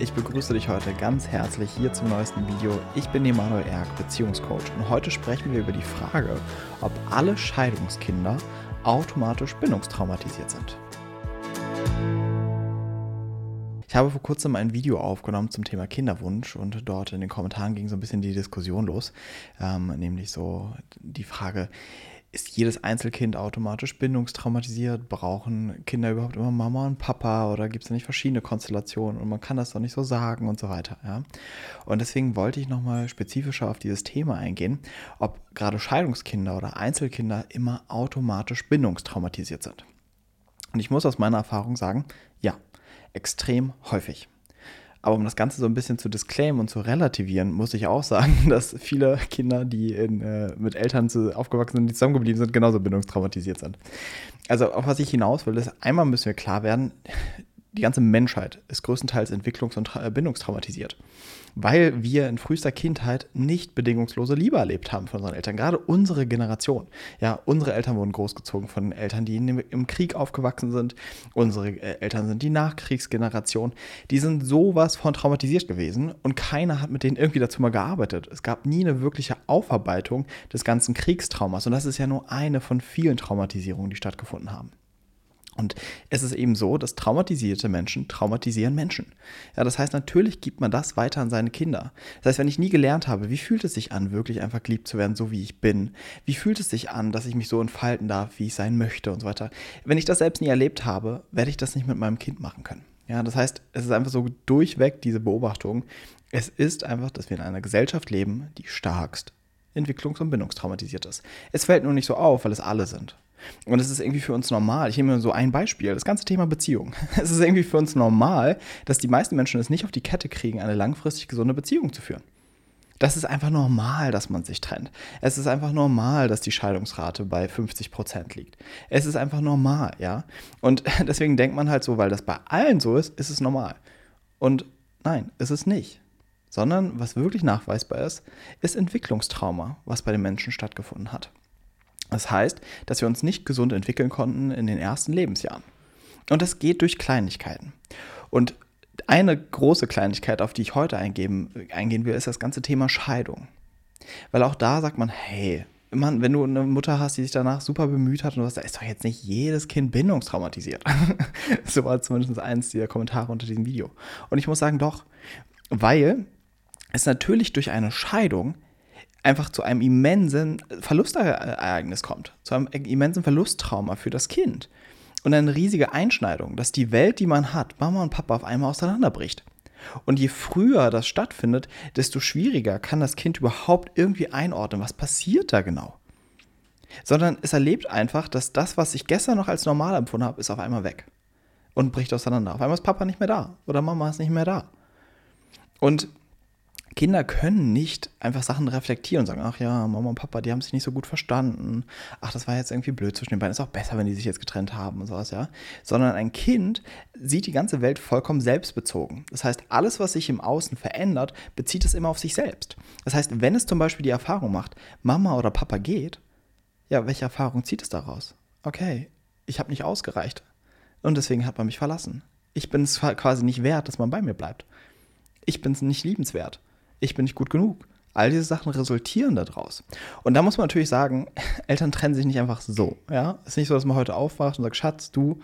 ich begrüße dich heute ganz herzlich hier zum neuesten Video. Ich bin Emanuel Erk, Beziehungscoach und heute sprechen wir über die Frage, ob alle Scheidungskinder automatisch bindungstraumatisiert sind. Ich habe vor kurzem ein Video aufgenommen zum Thema Kinderwunsch und dort in den Kommentaren ging so ein bisschen die Diskussion los, ähm, nämlich so die Frage, ist jedes Einzelkind automatisch bindungstraumatisiert? Brauchen Kinder überhaupt immer Mama und Papa oder gibt es da nicht verschiedene Konstellationen und man kann das doch nicht so sagen und so weiter. Ja? Und deswegen wollte ich nochmal spezifischer auf dieses Thema eingehen, ob gerade Scheidungskinder oder Einzelkinder immer automatisch bindungstraumatisiert sind. Und ich muss aus meiner Erfahrung sagen, ja, extrem häufig. Aber um das Ganze so ein bisschen zu disclaimen und zu relativieren, muss ich auch sagen, dass viele Kinder, die in, äh, mit Eltern zu, aufgewachsen sind, die zusammengeblieben sind, genauso bindungstraumatisiert sind. Also auf was ich hinaus will, ist, einmal müssen wir klar werden, die ganze Menschheit ist größtenteils entwicklungs- und bindungstraumatisiert weil wir in frühester Kindheit nicht bedingungslose Liebe erlebt haben von unseren Eltern. Gerade unsere Generation. Ja, unsere Eltern wurden großgezogen von Eltern, die im Krieg aufgewachsen sind. Unsere äh, Eltern sind die Nachkriegsgeneration. Die sind sowas von traumatisiert gewesen und keiner hat mit denen irgendwie dazu mal gearbeitet. Es gab nie eine wirkliche Aufarbeitung des ganzen Kriegstraumas und das ist ja nur eine von vielen Traumatisierungen, die stattgefunden haben. Und es ist eben so, dass traumatisierte Menschen traumatisieren Menschen. Ja, das heißt, natürlich gibt man das weiter an seine Kinder. Das heißt, wenn ich nie gelernt habe, wie fühlt es sich an, wirklich einfach geliebt zu werden, so wie ich bin? Wie fühlt es sich an, dass ich mich so entfalten darf, wie ich sein möchte und so weiter? Wenn ich das selbst nie erlebt habe, werde ich das nicht mit meinem Kind machen können. Ja, das heißt, es ist einfach so durchweg diese Beobachtung. Es ist einfach, dass wir in einer Gesellschaft leben, die starkst entwicklungs- und bindungstraumatisiert ist. Es fällt nur nicht so auf, weil es alle sind. Und es ist irgendwie für uns normal. Ich nehme so ein Beispiel, das ganze Thema Beziehung. Es ist irgendwie für uns normal, dass die meisten Menschen es nicht auf die Kette kriegen, eine langfristig gesunde Beziehung zu führen. Das ist einfach normal, dass man sich trennt. Es ist einfach normal, dass die Scheidungsrate bei 50 Prozent liegt. Es ist einfach normal, ja. Und deswegen denkt man halt so, weil das bei allen so ist, ist es normal. Und nein, ist es nicht. Sondern was wirklich nachweisbar ist, ist Entwicklungstrauma, was bei den Menschen stattgefunden hat. Das heißt, dass wir uns nicht gesund entwickeln konnten in den ersten Lebensjahren. Und das geht durch Kleinigkeiten. Und eine große Kleinigkeit, auf die ich heute eingeben, eingehen will, ist das ganze Thema Scheidung. Weil auch da sagt man, hey, Mann, wenn du eine Mutter hast, die sich danach super bemüht hat und was, da ist doch jetzt nicht jedes Kind bindungstraumatisiert. so war zumindest eins dieser Kommentare unter diesem Video. Und ich muss sagen, doch, weil es natürlich durch eine Scheidung einfach zu einem immensen Verlustereignis kommt, zu einem immensen Verlusttrauma für das Kind und eine riesige Einschneidung, dass die Welt, die man hat, Mama und Papa auf einmal auseinanderbricht. Und je früher das stattfindet, desto schwieriger kann das Kind überhaupt irgendwie einordnen, was passiert da genau. Sondern es erlebt einfach, dass das, was ich gestern noch als normal empfunden habe, ist auf einmal weg und bricht auseinander. Auf einmal ist Papa nicht mehr da oder Mama ist nicht mehr da. Und Kinder können nicht einfach Sachen reflektieren und sagen, ach ja, Mama und Papa, die haben sich nicht so gut verstanden. Ach, das war jetzt irgendwie blöd zwischen den beiden. Ist auch besser, wenn die sich jetzt getrennt haben und sowas, ja. Sondern ein Kind sieht die ganze Welt vollkommen selbstbezogen. Das heißt, alles, was sich im Außen verändert, bezieht es immer auf sich selbst. Das heißt, wenn es zum Beispiel die Erfahrung macht, Mama oder Papa geht, ja, welche Erfahrung zieht es daraus? Okay, ich habe nicht ausgereicht. Und deswegen hat man mich verlassen. Ich bin es quasi nicht wert, dass man bei mir bleibt. Ich bin es nicht liebenswert ich bin nicht gut genug. All diese Sachen resultieren daraus. Und da muss man natürlich sagen, Eltern trennen sich nicht einfach so. Ja, es ist nicht so, dass man heute aufwacht und sagt, Schatz, du,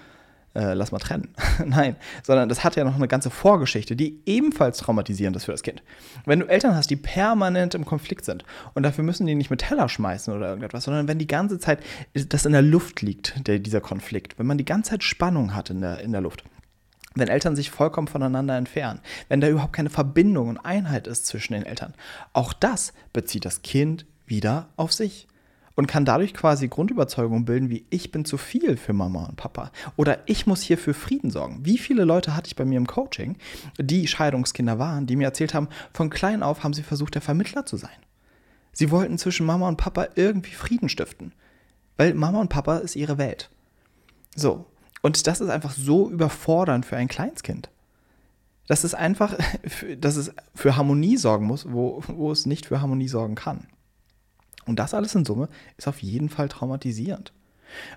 äh, lass mal trennen. Nein, sondern das hat ja noch eine ganze Vorgeschichte, die ebenfalls traumatisierend ist für das Kind. Wenn du Eltern hast, die permanent im Konflikt sind und dafür müssen die nicht mit Teller schmeißen oder irgendetwas, sondern wenn die ganze Zeit das in der Luft liegt, der, dieser Konflikt, wenn man die ganze Zeit Spannung hat in der, in der Luft, wenn Eltern sich vollkommen voneinander entfernen, wenn da überhaupt keine Verbindung und Einheit ist zwischen den Eltern. Auch das bezieht das Kind wieder auf sich und kann dadurch quasi Grundüberzeugungen bilden, wie ich bin zu viel für Mama und Papa oder ich muss hier für Frieden sorgen. Wie viele Leute hatte ich bei mir im Coaching, die Scheidungskinder waren, die mir erzählt haben, von klein auf haben sie versucht, der Vermittler zu sein. Sie wollten zwischen Mama und Papa irgendwie Frieden stiften, weil Mama und Papa ist ihre Welt. So, und das ist einfach so überfordernd für ein Kleinstkind. Dass es einfach, dass es für Harmonie sorgen muss, wo, wo es nicht für Harmonie sorgen kann. Und das alles in Summe ist auf jeden Fall traumatisierend.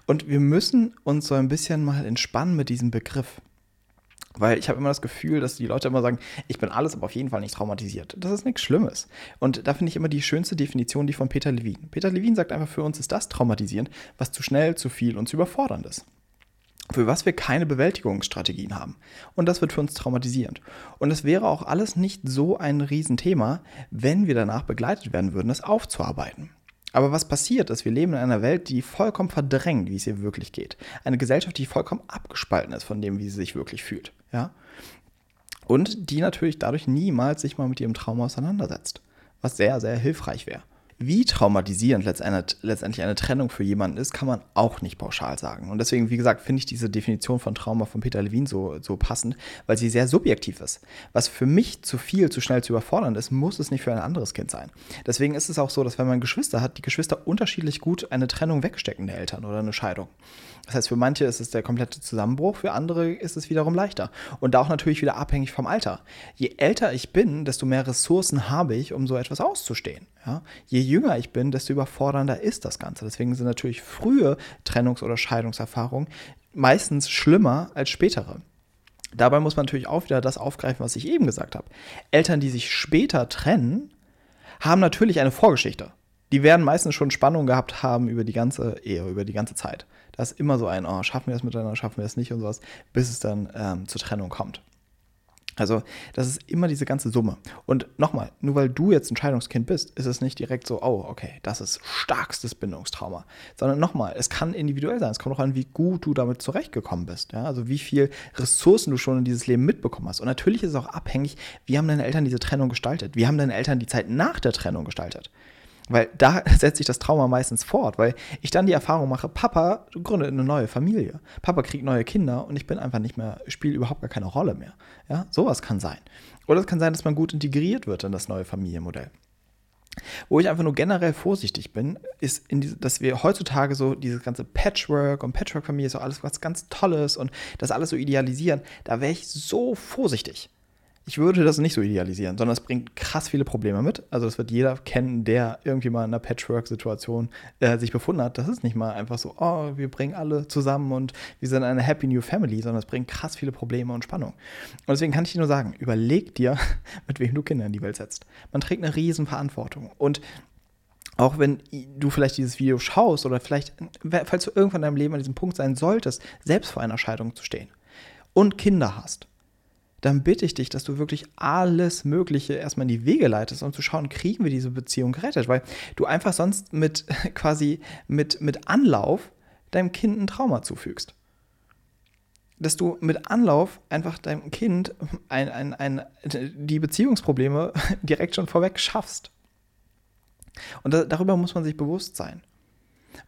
Und wir müssen uns so ein bisschen mal entspannen mit diesem Begriff. Weil ich habe immer das Gefühl, dass die Leute immer sagen, ich bin alles, aber auf jeden Fall nicht traumatisiert. Das ist nichts Schlimmes. Und da finde ich immer die schönste Definition, die von Peter Levin. Peter Levin sagt einfach, für uns ist das traumatisierend, was zu schnell, zu viel und zu überfordernd ist. Für was wir keine Bewältigungsstrategien haben. Und das wird für uns traumatisierend. Und es wäre auch alles nicht so ein Riesenthema, wenn wir danach begleitet werden würden, das aufzuarbeiten. Aber was passiert ist, wir leben in einer Welt, die vollkommen verdrängt, wie es ihr wirklich geht. Eine Gesellschaft, die vollkommen abgespalten ist von dem, wie sie sich wirklich fühlt. Ja? Und die natürlich dadurch niemals sich mal mit ihrem Trauma auseinandersetzt. Was sehr, sehr hilfreich wäre. Wie traumatisierend letztendlich eine Trennung für jemanden ist, kann man auch nicht pauschal sagen. Und deswegen, wie gesagt, finde ich diese Definition von Trauma von Peter Levin so, so passend, weil sie sehr subjektiv ist. Was für mich zu viel, zu schnell zu überfordern ist, muss es nicht für ein anderes Kind sein. Deswegen ist es auch so, dass wenn man Geschwister hat, die Geschwister unterschiedlich gut eine Trennung wegstecken der Eltern oder eine Scheidung. Das heißt, für manche ist es der komplette Zusammenbruch, für andere ist es wiederum leichter. Und da auch natürlich wieder abhängig vom Alter. Je älter ich bin, desto mehr Ressourcen habe ich, um so etwas auszustehen. Ja? Je jünger ich bin, desto überfordernder ist das Ganze. Deswegen sind natürlich frühe Trennungs- oder Scheidungserfahrungen meistens schlimmer als spätere. Dabei muss man natürlich auch wieder das aufgreifen, was ich eben gesagt habe. Eltern, die sich später trennen, haben natürlich eine Vorgeschichte. Die werden meistens schon Spannung gehabt haben über die ganze Ehe, über die ganze Zeit. Da ist immer so ein, oh, schaffen wir es miteinander, schaffen wir es nicht und sowas, bis es dann ähm, zur Trennung kommt. Also, das ist immer diese ganze Summe. Und nochmal, nur weil du jetzt ein Scheidungskind bist, ist es nicht direkt so, oh, okay, das ist starkstes Bindungstrauma. Sondern nochmal, es kann individuell sein. Es kommt auch an, wie gut du damit zurechtgekommen bist. Ja? Also, wie viel Ressourcen du schon in dieses Leben mitbekommen hast. Und natürlich ist es auch abhängig, wie haben deine Eltern diese Trennung gestaltet? Wie haben deine Eltern die Zeit nach der Trennung gestaltet? Weil da setzt sich das Trauma meistens fort, weil ich dann die Erfahrung mache, Papa gründet eine neue Familie. Papa kriegt neue Kinder und ich bin einfach nicht mehr, spiele überhaupt gar keine Rolle mehr. Ja, sowas kann sein. Oder es kann sein, dass man gut integriert wird in das neue Familienmodell. Wo ich einfach nur generell vorsichtig bin, ist, die, dass wir heutzutage so dieses ganze Patchwork und Patchwork-Familie ist so alles was ganz Tolles und das alles so idealisieren. Da wäre ich so vorsichtig ich würde das nicht so idealisieren, sondern es bringt krass viele Probleme mit. Also das wird jeder kennen, der irgendwie mal in einer Patchwork-Situation äh, sich befunden hat. Das ist nicht mal einfach so, oh, wir bringen alle zusammen und wir sind eine happy new family, sondern es bringt krass viele Probleme und Spannung. Und deswegen kann ich dir nur sagen, überleg dir, mit wem du Kinder in die Welt setzt. Man trägt eine riesen Verantwortung. Und auch wenn du vielleicht dieses Video schaust oder vielleicht, falls du irgendwann in deinem Leben an diesem Punkt sein solltest, selbst vor einer Scheidung zu stehen und Kinder hast dann bitte ich dich, dass du wirklich alles Mögliche erstmal in die Wege leitest, um zu schauen, kriegen wir diese Beziehung gerettet, weil du einfach sonst mit quasi mit, mit Anlauf deinem Kind ein Trauma zufügst. Dass du mit Anlauf einfach deinem Kind ein, ein, ein, die Beziehungsprobleme direkt schon vorweg schaffst. Und da, darüber muss man sich bewusst sein.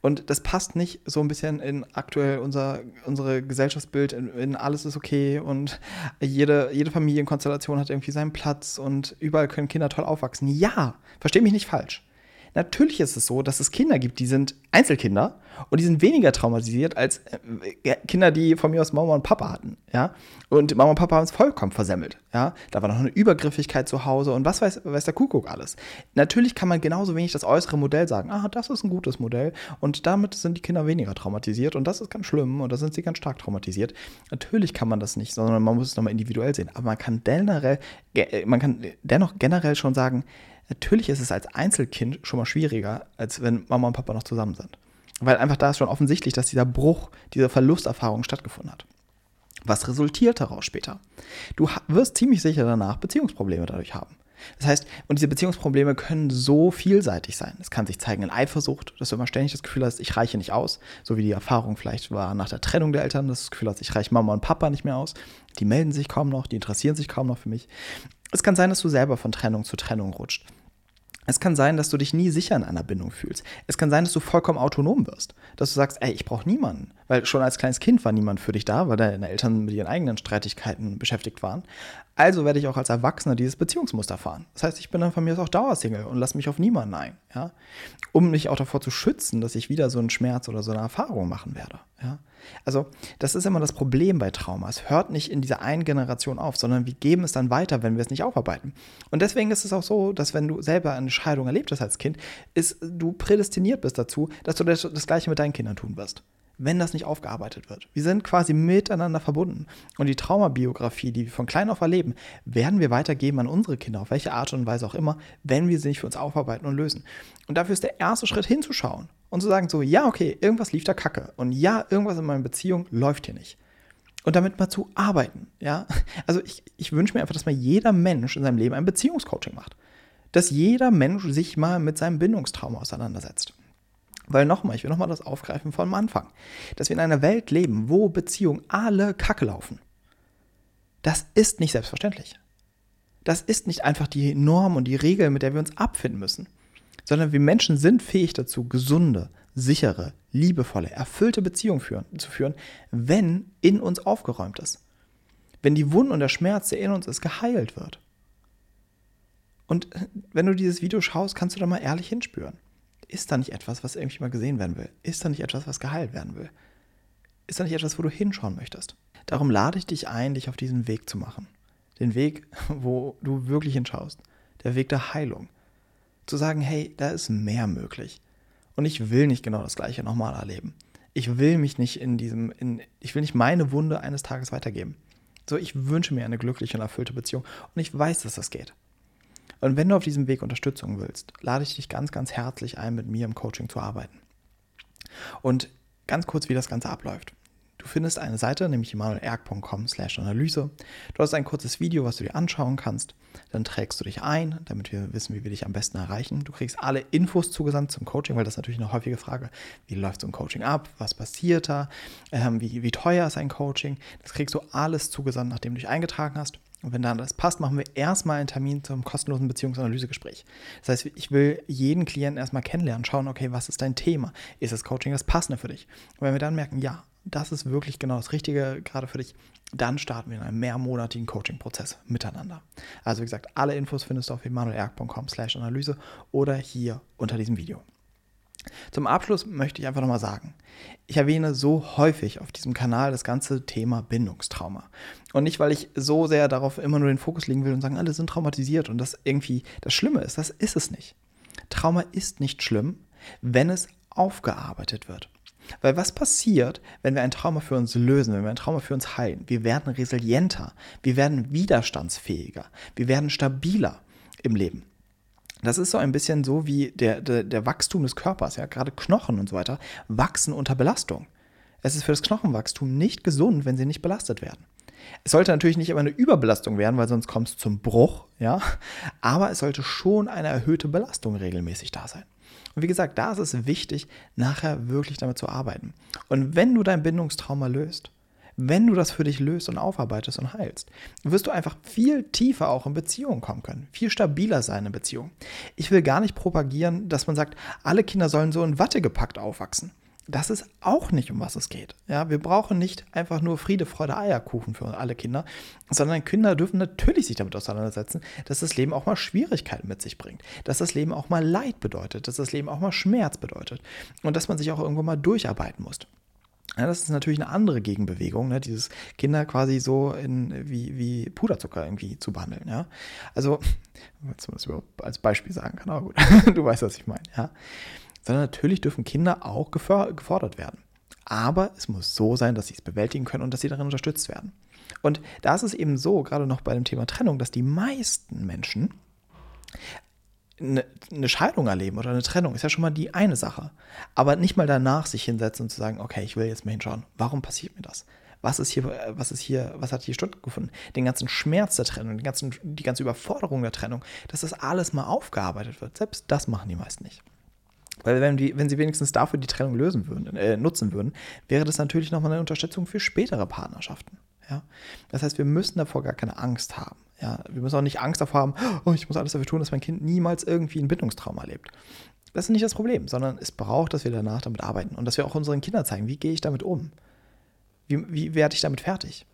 Und das passt nicht so ein bisschen in aktuell unser unsere Gesellschaftsbild, in, in, alles ist okay und jede, jede Familienkonstellation hat irgendwie seinen Platz und überall können Kinder toll aufwachsen. Ja, versteh mich nicht falsch. Natürlich ist es so, dass es Kinder gibt, die sind Einzelkinder und die sind weniger traumatisiert als äh, Kinder, die von mir aus Mama und Papa hatten, ja. Und Mama und Papa haben es vollkommen versemmelt, ja. Da war noch eine Übergriffigkeit zu Hause und was weiß, weiß der Kuckuck alles. Natürlich kann man genauso wenig das äußere Modell sagen, ah, das ist ein gutes Modell und damit sind die Kinder weniger traumatisiert und das ist ganz schlimm und da sind sie ganz stark traumatisiert. Natürlich kann man das nicht, sondern man muss es nochmal individuell sehen. Aber man kann generell, man kann dennoch generell schon sagen, Natürlich ist es als Einzelkind schon mal schwieriger, als wenn Mama und Papa noch zusammen sind. Weil einfach da ist schon offensichtlich, dass dieser Bruch, diese Verlusterfahrung stattgefunden hat. Was resultiert daraus später? Du wirst ziemlich sicher danach Beziehungsprobleme dadurch haben. Das heißt, und diese Beziehungsprobleme können so vielseitig sein. Es kann sich zeigen in Eifersucht, dass du immer ständig das Gefühl hast, ich reiche nicht aus, so wie die Erfahrung vielleicht war nach der Trennung der Eltern, dass du das Gefühl hast, ich reiche Mama und Papa nicht mehr aus. Die melden sich kaum noch, die interessieren sich kaum noch für mich. Es kann sein, dass du selber von Trennung zu Trennung rutscht. Es kann sein, dass du dich nie sicher in einer Bindung fühlst. Es kann sein, dass du vollkommen autonom wirst. Dass du sagst, ey, ich brauche niemanden. Weil schon als kleines Kind war niemand für dich da, weil deine Eltern mit ihren eigenen Streitigkeiten beschäftigt waren. Also werde ich auch als Erwachsener dieses Beziehungsmuster fahren. Das heißt, ich bin dann von mir aus auch Dauersingle und lasse mich auf niemanden ein. Ja? Um mich auch davor zu schützen, dass ich wieder so einen Schmerz oder so eine Erfahrung machen werde. Ja? Also, das ist immer das Problem bei Trauma. Es hört nicht in dieser einen Generation auf, sondern wir geben es dann weiter, wenn wir es nicht aufarbeiten. Und deswegen ist es auch so, dass wenn du selber eine Scheidung erlebt hast als Kind, ist du prädestiniert bist dazu, dass du das, das Gleiche mit deinen Kindern tun wirst wenn das nicht aufgearbeitet wird. Wir sind quasi miteinander verbunden. Und die Traumabiografie, die wir von klein auf erleben, werden wir weitergeben an unsere Kinder, auf welche Art und Weise auch immer, wenn wir sie nicht für uns aufarbeiten und lösen. Und dafür ist der erste Schritt hinzuschauen und zu sagen so, ja, okay, irgendwas lief da kacke. Und ja, irgendwas in meiner Beziehung läuft hier nicht. Und damit mal zu arbeiten, ja. Also ich, ich wünsche mir einfach, dass mal jeder Mensch in seinem Leben ein Beziehungscoaching macht. Dass jeder Mensch sich mal mit seinem Bindungstrauma auseinandersetzt. Weil nochmal, ich will nochmal das aufgreifen vom Anfang, dass wir in einer Welt leben, wo Beziehungen alle Kacke laufen. Das ist nicht selbstverständlich. Das ist nicht einfach die Norm und die Regel, mit der wir uns abfinden müssen, sondern wir Menschen sind fähig dazu, gesunde, sichere, liebevolle, erfüllte Beziehungen führen, zu führen, wenn in uns aufgeräumt ist. Wenn die Wunden und der Schmerz, der in uns ist, geheilt wird. Und wenn du dieses Video schaust, kannst du da mal ehrlich hinspüren ist da nicht etwas, was irgendwie mal gesehen werden will? Ist da nicht etwas, was geheilt werden will? Ist da nicht etwas, wo du hinschauen möchtest? Darum lade ich dich ein, dich auf diesen Weg zu machen. Den Weg, wo du wirklich hinschaust. Der Weg der Heilung. Zu sagen, hey, da ist mehr möglich. Und ich will nicht genau das Gleiche nochmal erleben. Ich will mich nicht in diesem, in, ich will nicht meine Wunde eines Tages weitergeben. So, ich wünsche mir eine glückliche und erfüllte Beziehung und ich weiß, dass das geht. Und wenn du auf diesem Weg Unterstützung willst, lade ich dich ganz, ganz herzlich ein, mit mir im Coaching zu arbeiten. Und ganz kurz, wie das Ganze abläuft. Du findest eine Seite, nämlich emanuelerg.com slash Analyse. Du hast ein kurzes Video, was du dir anschauen kannst. Dann trägst du dich ein, damit wir wissen, wie wir dich am besten erreichen. Du kriegst alle Infos zugesandt zum Coaching, weil das ist natürlich eine häufige Frage. Wie läuft so ein Coaching ab? Was passiert da? Ähm, wie, wie teuer ist ein Coaching? Das kriegst du alles zugesandt, nachdem du dich eingetragen hast. Und wenn dann das passt, machen wir erstmal einen Termin zum kostenlosen Beziehungsanalysegespräch. Das heißt, ich will jeden Klienten erstmal kennenlernen, schauen, okay, was ist dein Thema? Ist das Coaching das Passende für dich? Und wenn wir dann merken, ja, das ist wirklich genau das Richtige gerade für dich, dann starten wir in einem mehrmonatigen Coaching-Prozess miteinander. Also wie gesagt, alle Infos findest du auf emanuelerg.com slash Analyse oder hier unter diesem Video. Zum Abschluss möchte ich einfach nochmal sagen, ich erwähne so häufig auf diesem Kanal das ganze Thema Bindungstrauma. Und nicht, weil ich so sehr darauf immer nur den Fokus legen will und sagen, alle sind traumatisiert und das irgendwie das Schlimme ist. Das ist es nicht. Trauma ist nicht schlimm, wenn es aufgearbeitet wird. Weil was passiert, wenn wir ein Trauma für uns lösen, wenn wir ein Trauma für uns heilen? Wir werden resilienter, wir werden widerstandsfähiger, wir werden stabiler im Leben. Das ist so ein bisschen so wie der, der, der Wachstum des Körpers, ja, gerade Knochen und so weiter wachsen unter Belastung. Es ist für das Knochenwachstum nicht gesund, wenn sie nicht belastet werden. Es sollte natürlich nicht immer eine Überbelastung werden, weil sonst kommt es zum Bruch, ja. Aber es sollte schon eine erhöhte Belastung regelmäßig da sein. Und wie gesagt, da ist es wichtig, nachher wirklich damit zu arbeiten. Und wenn du dein Bindungstrauma löst, wenn du das für dich löst und aufarbeitest und heilst, wirst du einfach viel tiefer auch in Beziehungen kommen können, viel stabiler sein in Beziehungen. Ich will gar nicht propagieren, dass man sagt, alle Kinder sollen so in Watte gepackt aufwachsen. Das ist auch nicht, um was es geht. Ja, wir brauchen nicht einfach nur Friede, Freude, Eierkuchen für alle Kinder, sondern Kinder dürfen natürlich sich damit auseinandersetzen, dass das Leben auch mal Schwierigkeiten mit sich bringt, dass das Leben auch mal Leid bedeutet, dass das Leben auch mal Schmerz bedeutet und dass man sich auch irgendwo mal durcharbeiten muss. Ja, das ist natürlich eine andere Gegenbewegung, ne? dieses Kinder quasi so in, wie, wie Puderzucker irgendwie zu behandeln. Ja? Also, wenn man das als Beispiel sagen kann, aber gut, du weißt, was ich meine. Ja? Sondern natürlich dürfen Kinder auch gefordert werden. Aber es muss so sein, dass sie es bewältigen können und dass sie darin unterstützt werden. Und da ist es eben so, gerade noch bei dem Thema Trennung, dass die meisten Menschen eine, eine Scheidung erleben oder eine Trennung ist ja schon mal die eine Sache. Aber nicht mal danach sich hinsetzen und zu sagen, okay, ich will jetzt mal hinschauen, warum passiert mir das? Was ist hier, was ist hier, was hat hier stattgefunden? Den ganzen Schmerz der Trennung, den ganzen, die ganze Überforderung der Trennung, dass das alles mal aufgearbeitet wird. Selbst das machen die meisten nicht. Weil wenn, die, wenn sie wenigstens dafür die Trennung lösen würden, äh, nutzen würden, wäre das natürlich nochmal eine Unterstützung für spätere Partnerschaften. Ja? Das heißt, wir müssen davor gar keine Angst haben. Ja, wir müssen auch nicht Angst davor haben, oh, ich muss alles dafür tun, dass mein Kind niemals irgendwie ein Bindungstrauma erlebt. Das ist nicht das Problem, sondern es braucht, dass wir danach damit arbeiten und dass wir auch unseren Kindern zeigen, wie gehe ich damit um? Wie, wie werde ich damit fertig?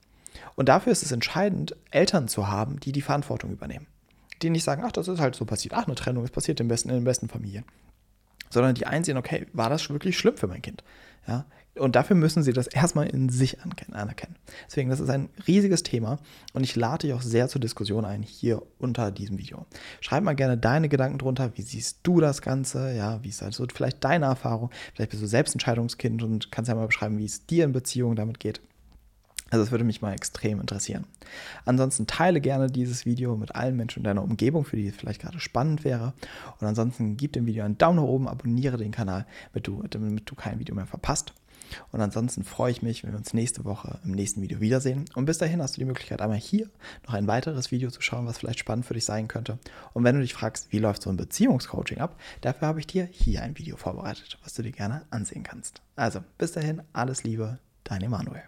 Und dafür ist es entscheidend, Eltern zu haben, die die Verantwortung übernehmen. Die nicht sagen, ach, das ist halt so passiert, ach, eine Trennung ist passiert im besten, in den besten Familien. Sondern die einsehen, okay, war das wirklich schlimm für mein Kind? Ja, Und dafür müssen sie das erstmal in sich anerkennen. Deswegen, das ist ein riesiges Thema und ich lade dich auch sehr zur Diskussion ein hier unter diesem Video. Schreib mal gerne deine Gedanken drunter. Wie siehst du das Ganze? Ja, wie ist also vielleicht deine Erfahrung? Vielleicht bist du selbst Entscheidungskind und kannst ja mal beschreiben, wie es dir in Beziehung damit geht. Also das würde mich mal extrem interessieren. Ansonsten teile gerne dieses Video mit allen Menschen in deiner Umgebung, für die es vielleicht gerade spannend wäre. Und ansonsten gib dem Video einen Daumen nach oben, abonniere den Kanal, damit du, damit du kein Video mehr verpasst. Und ansonsten freue ich mich, wenn wir uns nächste Woche im nächsten Video wiedersehen. Und bis dahin hast du die Möglichkeit, einmal hier noch ein weiteres Video zu schauen, was vielleicht spannend für dich sein könnte. Und wenn du dich fragst, wie läuft so ein Beziehungscoaching ab, dafür habe ich dir hier ein Video vorbereitet, was du dir gerne ansehen kannst. Also, bis dahin, alles Liebe, dein Emanuel.